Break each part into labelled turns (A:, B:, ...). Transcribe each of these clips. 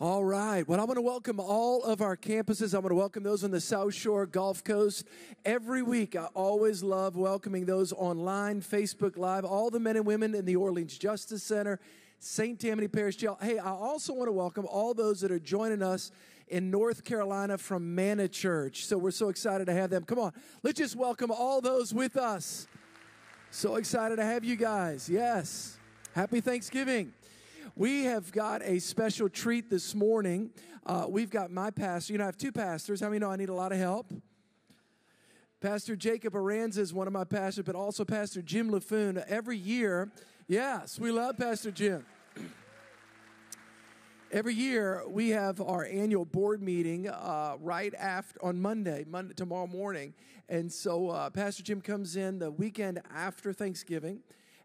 A: All right. Well, I want to welcome all of our campuses. I want to welcome those on the South Shore, Gulf Coast. Every week, I always love welcoming those online, Facebook Live, all the men and women in the Orleans Justice Center, St. Tammany Parish Jail. Hey, I also want to welcome all those that are joining us in North Carolina from Manna Church. So we're so excited to have them. Come on, let's just welcome all those with us. So excited to have you guys. Yes. Happy Thanksgiving. We have got a special treat this morning. Uh, we've got my pastor. You know, I have two pastors. How many know I need a lot of help? Pastor Jacob Aranza is one of my pastors, but also Pastor Jim LaFoon. Every year, yes, we love Pastor Jim. Every year, we have our annual board meeting uh, right after on Monday, Monday tomorrow morning, and so uh, Pastor Jim comes in the weekend after Thanksgiving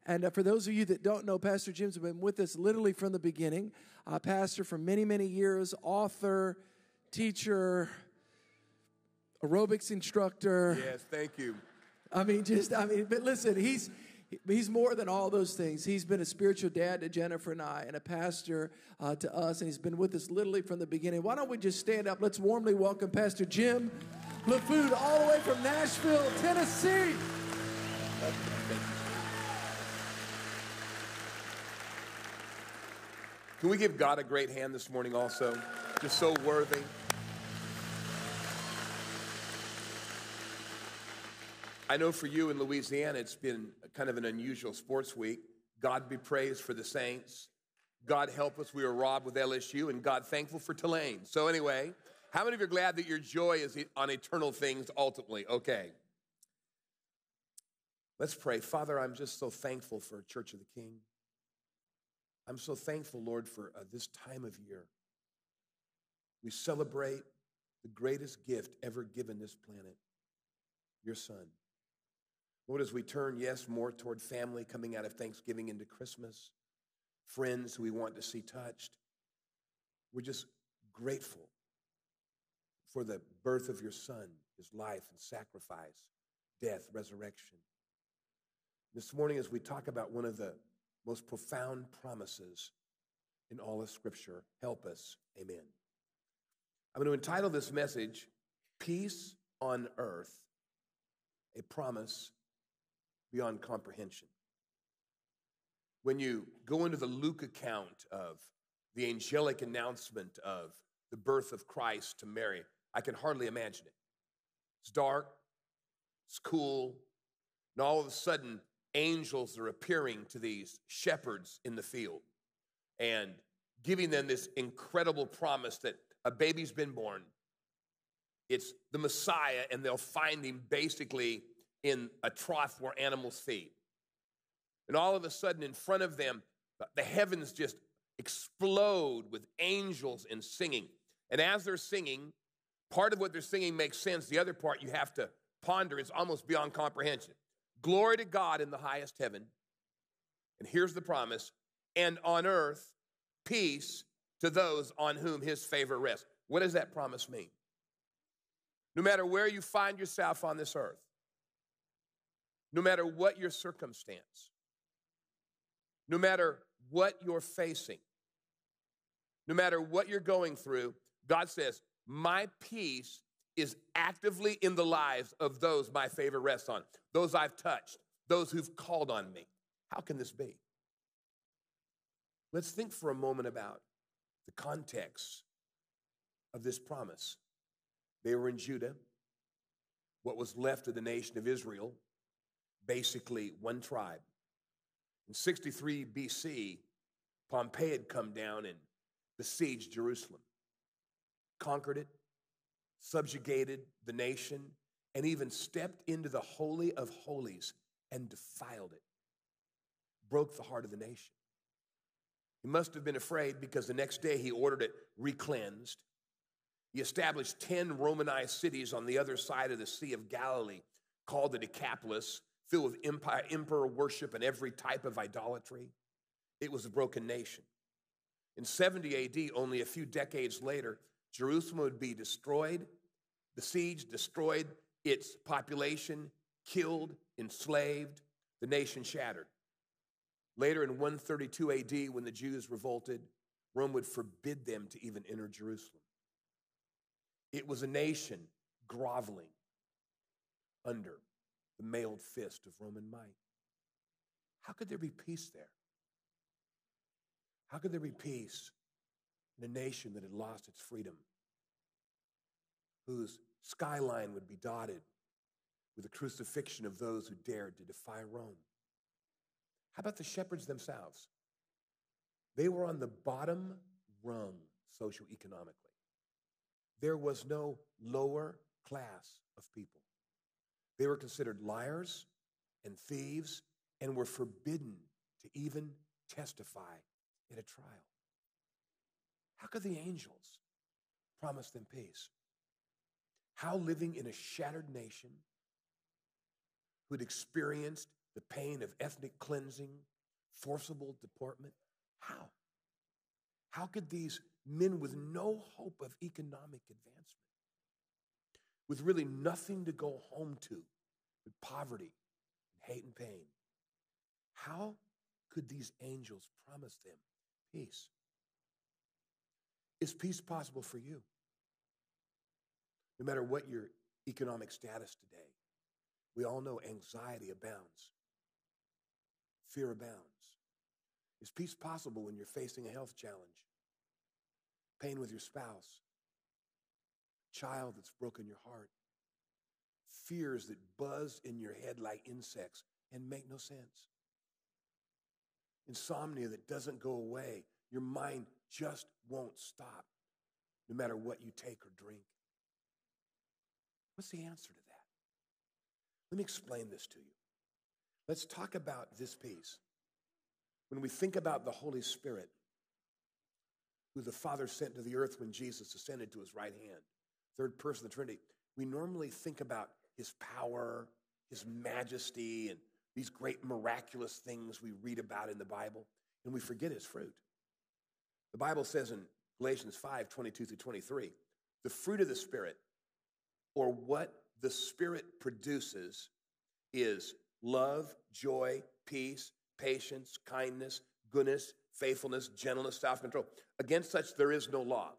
A: and uh, for those of you that don't know, Pastor Jim's been with us literally from the beginning. Uh, pastor for many, many years, author, teacher, aerobics instructor.
B: Yes, thank you.
A: I mean, just, I mean, but listen, he's, he's more than all those things. He's been a spiritual dad to Jennifer and I, and a pastor uh, to us, and he's been with us literally from the beginning. Why don't we just stand up? Let's warmly welcome Pastor Jim LaFoon all the way from Nashville, Tennessee.
B: Can we give God a great hand this morning also? Just so worthy. I know for you in Louisiana, it's been kind of an unusual sports week. God be praised for the Saints. God help us. We were robbed with LSU, and God thankful for Tulane. So, anyway, how many of you are glad that your joy is on eternal things ultimately? Okay. Let's pray. Father, I'm just so thankful for Church of the King. I'm so thankful, Lord, for uh, this time of year. We celebrate the greatest gift ever given this planet, your son. Lord, as we turn, yes, more toward family coming out of Thanksgiving into Christmas, friends who we want to see touched, we're just grateful for the birth of your son, his life and sacrifice, death, resurrection. This morning, as we talk about one of the most profound promises in all of Scripture. Help us. Amen. I'm going to entitle this message, Peace on Earth, a Promise Beyond Comprehension. When you go into the Luke account of the angelic announcement of the birth of Christ to Mary, I can hardly imagine it. It's dark, it's cool, and all of a sudden, angels are appearing to these shepherds in the field and giving them this incredible promise that a baby's been born. It's the Messiah, and they'll find him basically in a trough where animals feed. And all of a sudden, in front of them, the heavens just explode with angels and singing. And as they're singing, part of what they're singing makes sense. The other part you have to ponder is almost beyond comprehension. Glory to God in the highest heaven. And here's the promise and on earth, peace to those on whom his favor rests. What does that promise mean? No matter where you find yourself on this earth, no matter what your circumstance, no matter what you're facing, no matter what you're going through, God says, My peace is actively in the lives of those my favor rests on, those I've touched, those who've called on me. How can this be? Let's think for a moment about the context of this promise. They were in Judah, what was left of the nation of Israel, basically one tribe. In 63 BC, Pompey had come down and besieged Jerusalem, conquered it, subjugated the nation, and even stepped into the Holy of Holies and defiled it, broke the heart of the nation. He must have been afraid because the next day he ordered it recleansed. He established 10 Romanized cities on the other side of the Sea of Galilee called the Decapolis, filled with empire, emperor worship and every type of idolatry. It was a broken nation. In 70 AD, only a few decades later, Jerusalem would be destroyed. The siege destroyed its population, killed, enslaved, the nation shattered. Later in 132 AD, when the Jews revolted, Rome would forbid them to even enter Jerusalem. It was a nation groveling under the mailed fist of Roman might. How could there be peace there? How could there be peace in a nation that had lost its freedom, whose skyline would be dotted with the crucifixion of those who dared to defy Rome? How about the shepherds themselves? They were on the bottom rung socioeconomically. There was no lower class of people. They were considered liars and thieves and were forbidden to even testify in a trial. How could the angels promise them peace? How living in a shattered nation who had experienced the pain of ethnic cleansing, forcible deportment, how? How could these men with no hope of economic advancement, with really nothing to go home to, with poverty, hate, and pain, how could these angels promise them peace? Is peace possible for you? No matter what your economic status today, we all know anxiety abounds, fear abounds. Is peace possible when you're facing a health challenge? Pain with your spouse, child that's broken your heart, fears that buzz in your head like insects and make no sense, insomnia that doesn't go away. Your mind just won't stop no matter what you take or drink. What's the answer to that? Let me explain this to you. Let's talk about this peace. When we think about the Holy Spirit, who the Father sent to the earth when Jesus ascended to his right hand, third person of the Trinity, we normally think about his power, his majesty, and these great miraculous things we read about in the Bible, and we forget his fruit. The Bible says in Galatians 5 22 through 23, the fruit of the Spirit, or what the Spirit produces, is love, joy, peace, patience, kindness, goodness, faithfulness, gentleness, self control. Against such there is no law.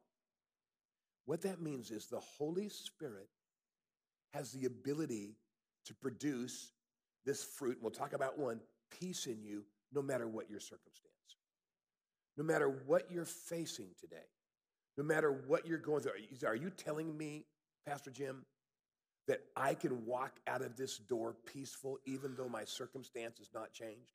B: What that means is the Holy Spirit has the ability to produce this fruit. We'll talk about one peace in you, no matter what your circumstance, no matter what you're facing today, no matter what you're going through. Are you telling me, Pastor Jim, that I can walk out of this door peaceful even though my circumstance has not changed?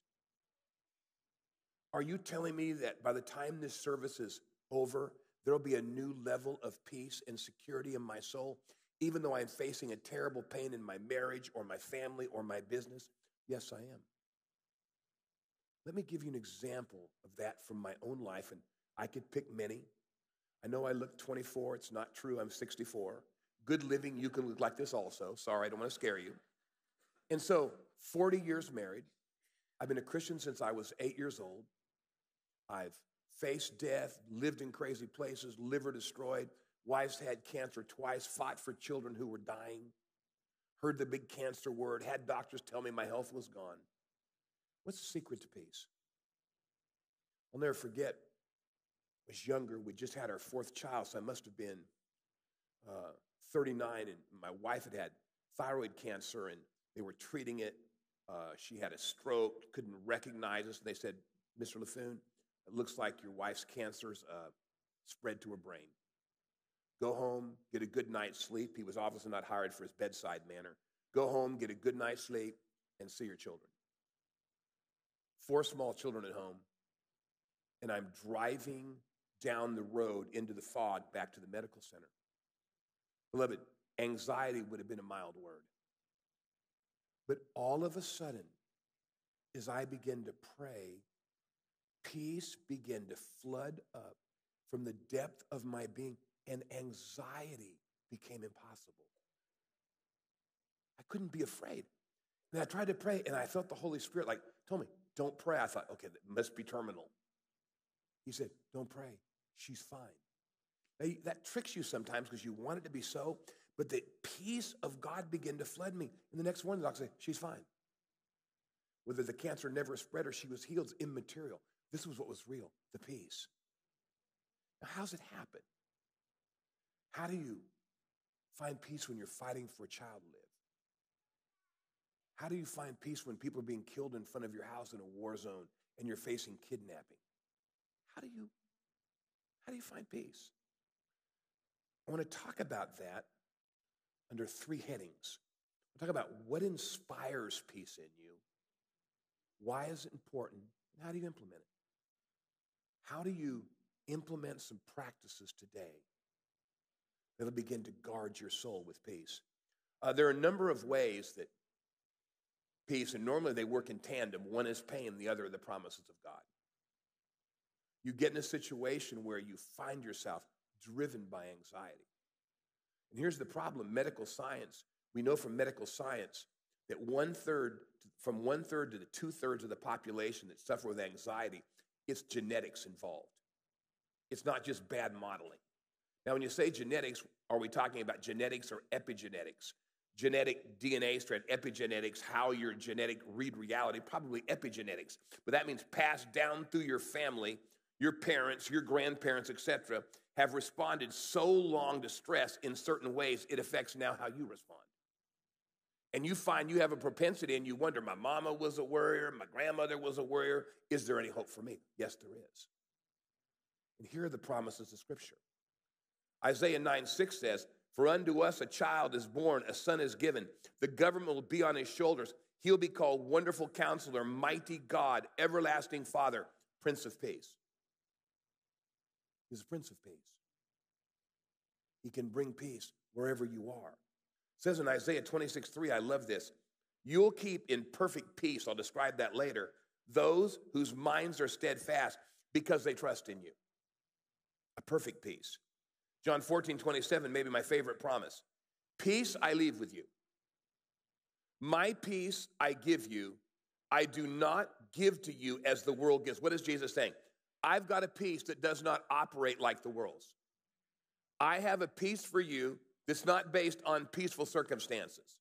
B: Are you telling me that by the time this service is over, there'll be a new level of peace and security in my soul, even though I'm facing a terrible pain in my marriage or my family or my business? Yes, I am. Let me give you an example of that from my own life, and I could pick many. I know I look 24, it's not true, I'm 64. Good living, you can look like this also. Sorry, I don't want to scare you. And so, 40 years married. I've been a Christian since I was eight years old. I've faced death, lived in crazy places, liver destroyed, wives had cancer twice, fought for children who were dying, heard the big cancer word, had doctors tell me my health was gone. What's the secret to peace? I'll never forget, I was younger, we just had our fourth child, so I must have been uh, 39, and my wife had had thyroid cancer, and they were treating it. Uh, she had a stroke, couldn't recognize us, and they said, Mr. LaFoon, it looks like your wife's cancer's uh, spread to her brain. Go home, get a good night's sleep. He was obviously not hired for his bedside manner. Go home, get a good night's sleep, and see your children. Four small children at home, and I'm driving down the road into the fog back to the medical center. Beloved, anxiety would have been a mild word. But all of a sudden, as I begin to pray peace began to flood up from the depth of my being, and anxiety became impossible. I couldn't be afraid. And I tried to pray, and I felt the Holy Spirit like told me, "Don't pray." I thought, "Okay, that must be terminal." He said, "Don't pray. She's fine." Now, that tricks you sometimes because you want it to be so, but the peace of God began to flood me. And the next morning, the doctor said, "She's fine." Whether the cancer never spread or she was healed is immaterial. This was what was real the peace. Now, how's it happen? How do you find peace when you're fighting for a child to live? How do you find peace when people are being killed in front of your house in a war zone and you're facing kidnapping? How do you how do you find peace? I want to talk about that under three headings. We'll talk about what inspires peace in you, why is it important, and how do you implement it? How do you implement some practices today that'll begin to guard your soul with peace? Uh, there are a number of ways that peace, and normally they work in tandem. One is pain, the other are the promises of God. You get in a situation where you find yourself driven by anxiety. And here's the problem medical science, we know from medical science that one third, from one third to the two thirds of the population that suffer with anxiety, it's genetics involved. It's not just bad modeling. Now, when you say genetics, are we talking about genetics or epigenetics? Genetic DNA strand, epigenetics, how your genetic read reality, probably epigenetics. But that means passed down through your family, your parents, your grandparents, etc have responded so long to stress in certain ways, it affects now how you respond. And you find you have a propensity and you wonder, my mama was a worrier, my grandmother was a worrier. Is there any hope for me? Yes, there is. And here are the promises of Scripture. Isaiah 9 6 says, For unto us a child is born, a son is given. The government will be on his shoulders. He'll be called Wonderful Counselor, Mighty God, Everlasting Father, Prince of Peace. He's a Prince of Peace. He can bring peace wherever you are. It says in Isaiah 26 3, I love this. You'll keep in perfect peace, I'll describe that later, those whose minds are steadfast because they trust in you. A perfect peace. John 14 27, maybe my favorite promise. Peace I leave with you. My peace I give you. I do not give to you as the world gives. What is Jesus saying? I've got a peace that does not operate like the world's. I have a peace for you that's not based on peaceful circumstances.